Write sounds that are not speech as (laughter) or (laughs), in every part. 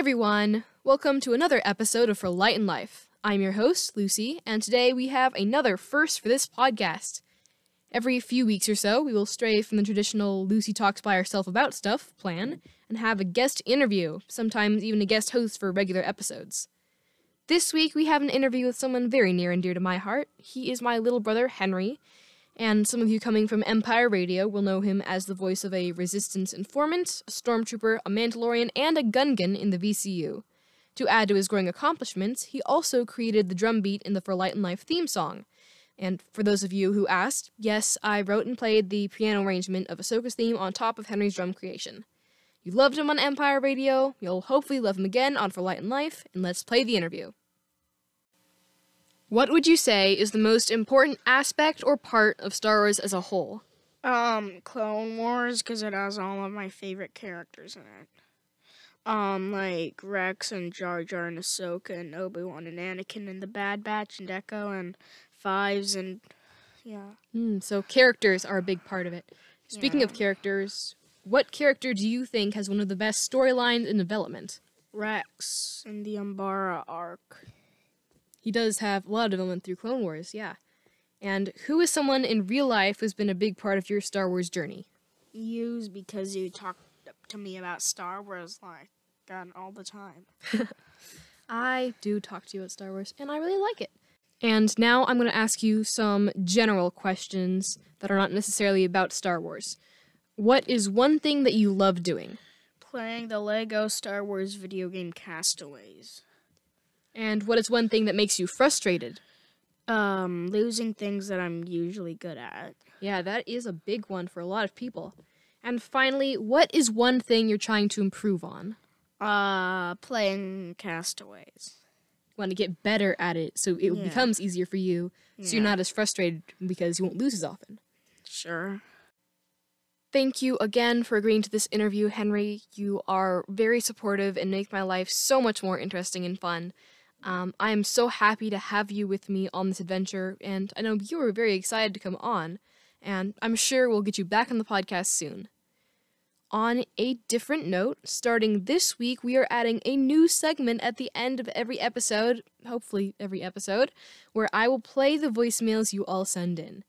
everyone! Welcome to another episode of For Light and Life. I'm your host, Lucy, and today we have another first for this podcast. Every few weeks or so, we will stray from the traditional Lucy talks by herself about stuff plan and have a guest interview, sometimes even a guest host for regular episodes. This week, we have an interview with someone very near and dear to my heart. He is my little brother, Henry, and some of you coming from Empire Radio will know him as the voice of a Resistance informant, a stormtrooper, a Mandalorian, and a Gungan in the VCU. To add to his growing accomplishments, he also created the drum beat in the For Light and Life theme song. And for those of you who asked, yes, I wrote and played the piano arrangement of Ahsoka's theme on top of Henry's drum creation. You loved him on Empire Radio, you'll hopefully love him again on For Light and Life, and let's play the interview. What would you say is the most important aspect or part of Star Wars as a whole? Um, Clone Wars, because it has all of my favorite characters in it. Um, like Rex and Jar Jar and Ahsoka and Obi Wan and Anakin and the Bad Batch and Echo and Fives and yeah. Mm, so characters are a big part of it. Speaking of characters, what character do you think has one of the best storylines in development? Rex and the Umbara arc. He does have a lot of development through Clone Wars, yeah. And who is someone in real life who's been a big part of your Star Wars journey? Use because you talk to me about Star Wars like God all the time. (laughs) I do talk to you about Star Wars, and I really like it. And now I'm going to ask you some general questions that are not necessarily about Star Wars. What is one thing that you love doing? Playing the Lego Star Wars video game Castaways. And what is one thing that makes you frustrated? Um, losing things that I'm usually good at. Yeah, that is a big one for a lot of people. And finally, what is one thing you're trying to improve on? Uh, playing Castaways. Want to get better at it so it Yeah. becomes easier for you, so you're not as frustrated because you won't lose as often. Sure. Thank you again for agreeing to this interview, Henry. You are very supportive and make my life so much more interesting and fun. Um, I am so happy to have you with me on this adventure, and I know you were very excited to come on, and I'm sure we'll get you back on the podcast soon. On a different note, starting this week, we are adding a new segment at the end of every episode, hopefully every episode, where I will play the voicemails you all send in.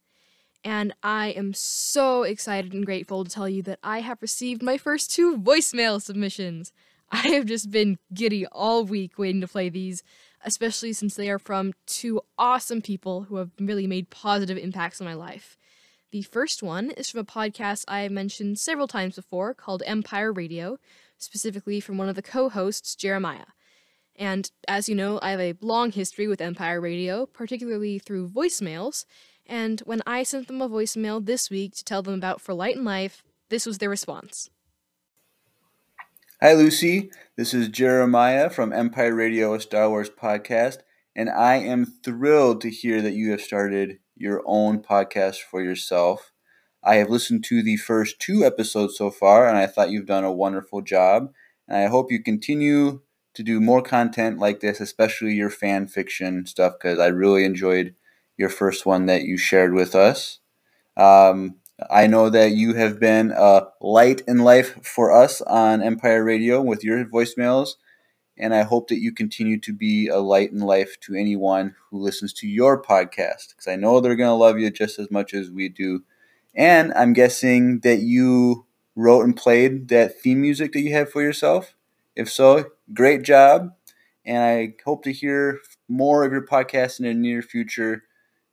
And I am so excited and grateful to tell you that I have received my first two voicemail submissions. (laughs) I have just been giddy all week waiting to play these, especially since they are from two awesome people who have really made positive impacts on my life. The first one is from a podcast I have mentioned several times before called Empire Radio, specifically from one of the co hosts, Jeremiah. And as you know, I have a long history with Empire Radio, particularly through voicemails. And when I sent them a voicemail this week to tell them about For Light and Life, this was their response. Hi, Lucy. This is Jeremiah from Empire Radio, a Star Wars podcast, and I am thrilled to hear that you have started your own podcast for yourself. I have listened to the first two episodes so far, and I thought you've done a wonderful job. And I hope you continue to do more content like this, especially your fan fiction stuff, because I really enjoyed your first one that you shared with us. Um, I know that you have been a light in life for us on Empire Radio with your voicemails, and I hope that you continue to be a light in life to anyone who listens to your podcast because I know they're going to love you just as much as we do. And I'm guessing that you wrote and played that theme music that you have for yourself. If so, great job. And I hope to hear more of your podcast in the near future.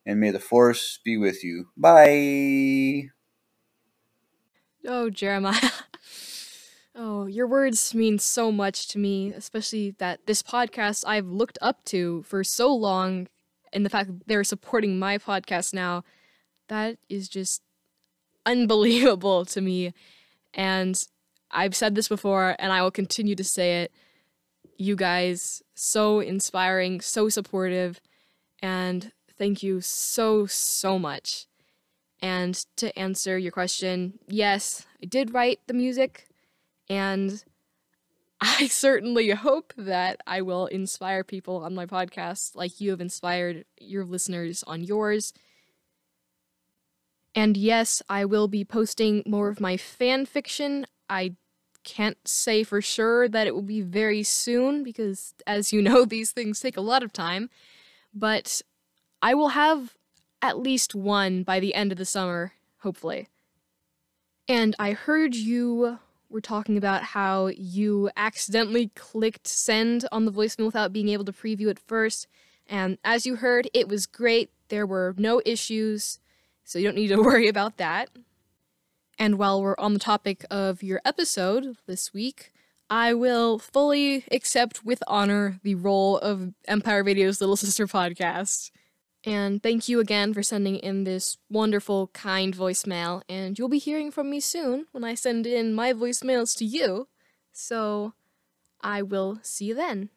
And may the force be with you. Bye. Oh, Jeremiah. (laughs) oh, your words mean so much to me, especially that this podcast I've looked up to for so long, and the fact that they're supporting my podcast now, that is just unbelievable to me. And I've said this before, and I will continue to say it. You guys, so inspiring, so supportive, and thank you so, so much. And to answer your question, yes, I did write the music, and (laughs) I certainly hope that I will inspire people on my podcast like you have inspired your listeners on yours. And yes, I will be posting more of my fan fiction. I can't say for sure that it will be very soon because, as you know, (laughs) these things take a lot of time. But I will have at least one by the end of the summer, hopefully. And I heard you were talking about how you accidentally clicked send on the voicemail without being able to preview it first. And as you heard, it was great. There were no issues, so you don't need to (laughs) worry about that. And while we're on the topic of your episode this week, I will fully accept with honor the role of Empire Radio's Little Sister podcast. And thank you again for sending in this wonderful, kind voicemail. And you'll be hearing from me soon when I send in my voicemails to you. So I will see you then.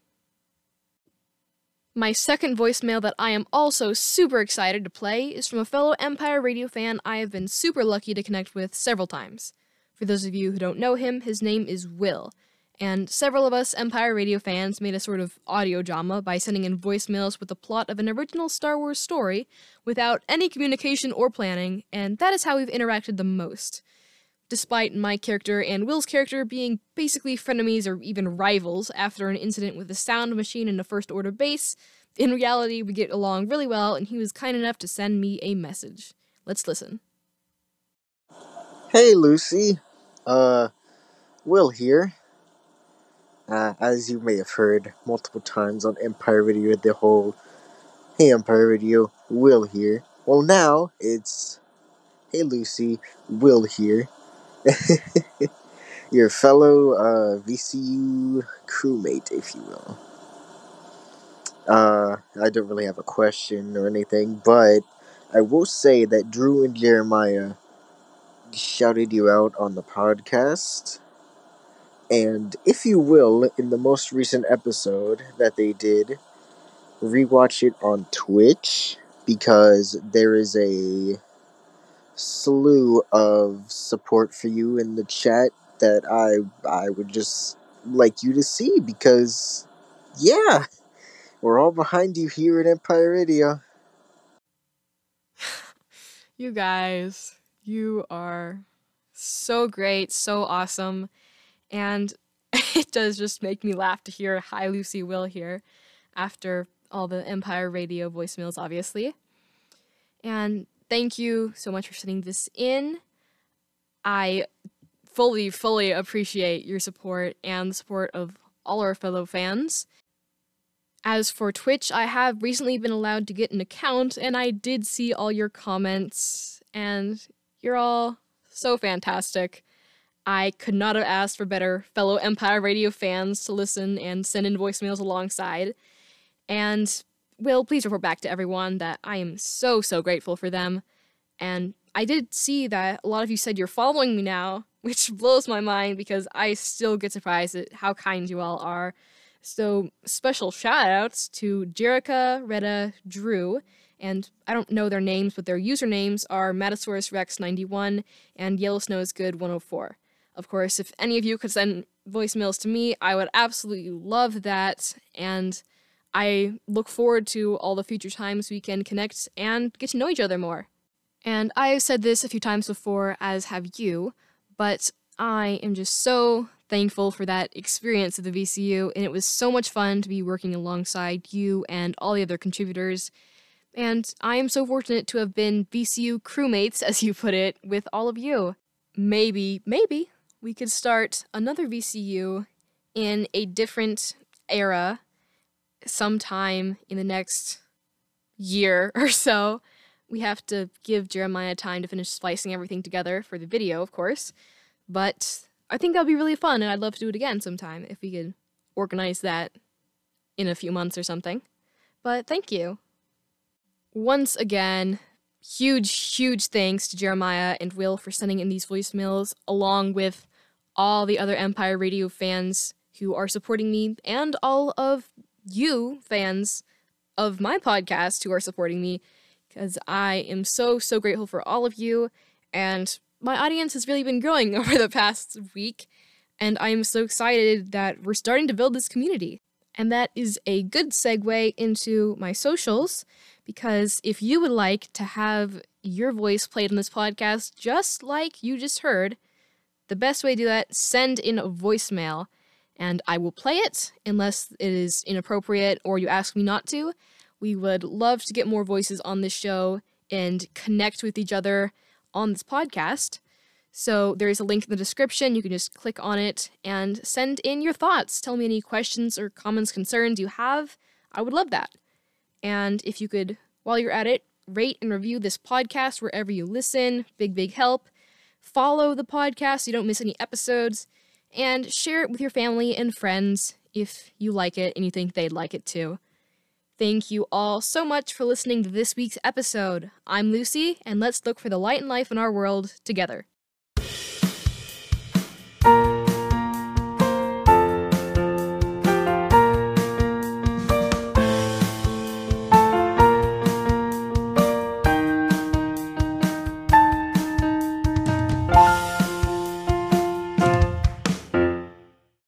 My second voicemail that I am also super excited to play is from a fellow Empire Radio fan I have been super lucky to connect with several times. For those of you who don't know him, his name is Will, and several of us Empire Radio fans made a sort of audio drama by sending in voicemails with the plot of an original Star Wars story without any communication or planning, and that is how we've interacted the most despite my character and Will's character being basically frenemies or even rivals after an incident with a sound machine in a First Order base, in reality, we get along really well, and he was kind enough to send me a message. Let's listen. Hey, Lucy. Uh, Will here. Uh, as you may have heard multiple times on Empire Radio, the whole Hey Empire Radio, Will here. Well, now it's Hey Lucy, Will here. (laughs) your fellow uh, VCU crewmate, if you will. Uh, I don't really have a question or anything, but I will say that Drew and Jeremiah shouted you out on the podcast. And if you will, in the most recent episode that they did, rewatch it on Twitch because there is a slew of support for you in the chat that I I would just like you to see because yeah, we're all behind you here at Empire Radio. (sighs) you guys, you are so great, so awesome, and (laughs) it does just make me laugh to hear Hi Lucy Will here after all the Empire Radio voicemails, obviously. And thank you so much for sending this in. I fully, fully appreciate your support and the support of all our fellow fans. As for Twitch, I have recently been allowed to get an account, and I did see all your comments, and you're all so fantastic. I could not have asked for better fellow Empire Radio fans to listen and send in voicemails alongside. And will please report back to everyone that I am so, so grateful for them. And I did see that a lot of you said you're following me now, (laughs) which blows my mind because I still get surprised at how kind you all are. So, special shout outs to Jerica, Retta, Drew, and I don't know their names, but their usernames are Matasaurus Rex 91 and Yellow Snow is Good 104. Of course, if any of you could send voicemails to me, I would absolutely love that. And I look forward to all the future times we can connect and get to know each other more. And I've said this a few times before, as have you, but I am just so thankful for that experience at the VCU, and it was so much fun to be working alongside you and all the other contributors. And I am so fortunate to have been VCU crewmates, (laughs) as you put it, with all of you. Maybe, maybe we could start another VCU in a different era sometime in the next year (laughs) or so. We have to give Jeremiah time to finish splicing everything together for the video, of course. But I think that would be really fun, and I'd love to do it again sometime if we could organize that in a few months or something. But thank you. Once again, huge, huge thanks to Jeremiah and Will for sending in these voicemails, along with all the other Empire Radio fans who are supporting me and all of you fans of my podcast who are supporting me because I am so, so grateful for all of you. And my audience has really been growing (laughs) over the past week. And I am so excited that we're starting to build this community. And that is a good segue into my socials because if you would like to have your voice played on this podcast, just like you just heard, the best way to do that, send in a voicemail and I will play it unless it is inappropriate or you ask me not to. We would love to get more voices on this show and connect with each other on this podcast. So there is a link in the description. You can just click on it and send in your thoughts. Tell me any questions or comments, concerns you have. I would love that. And if you could, while you're at it, rate and review this podcast wherever you listen, big, big help. Follow the podcast so you don't miss any episodes and share it with your family and friends if you like it and you think they'd like it too. Thank you all so much for listening to this week's episode. I'm Lucy, and let's look for the light and life in our world together.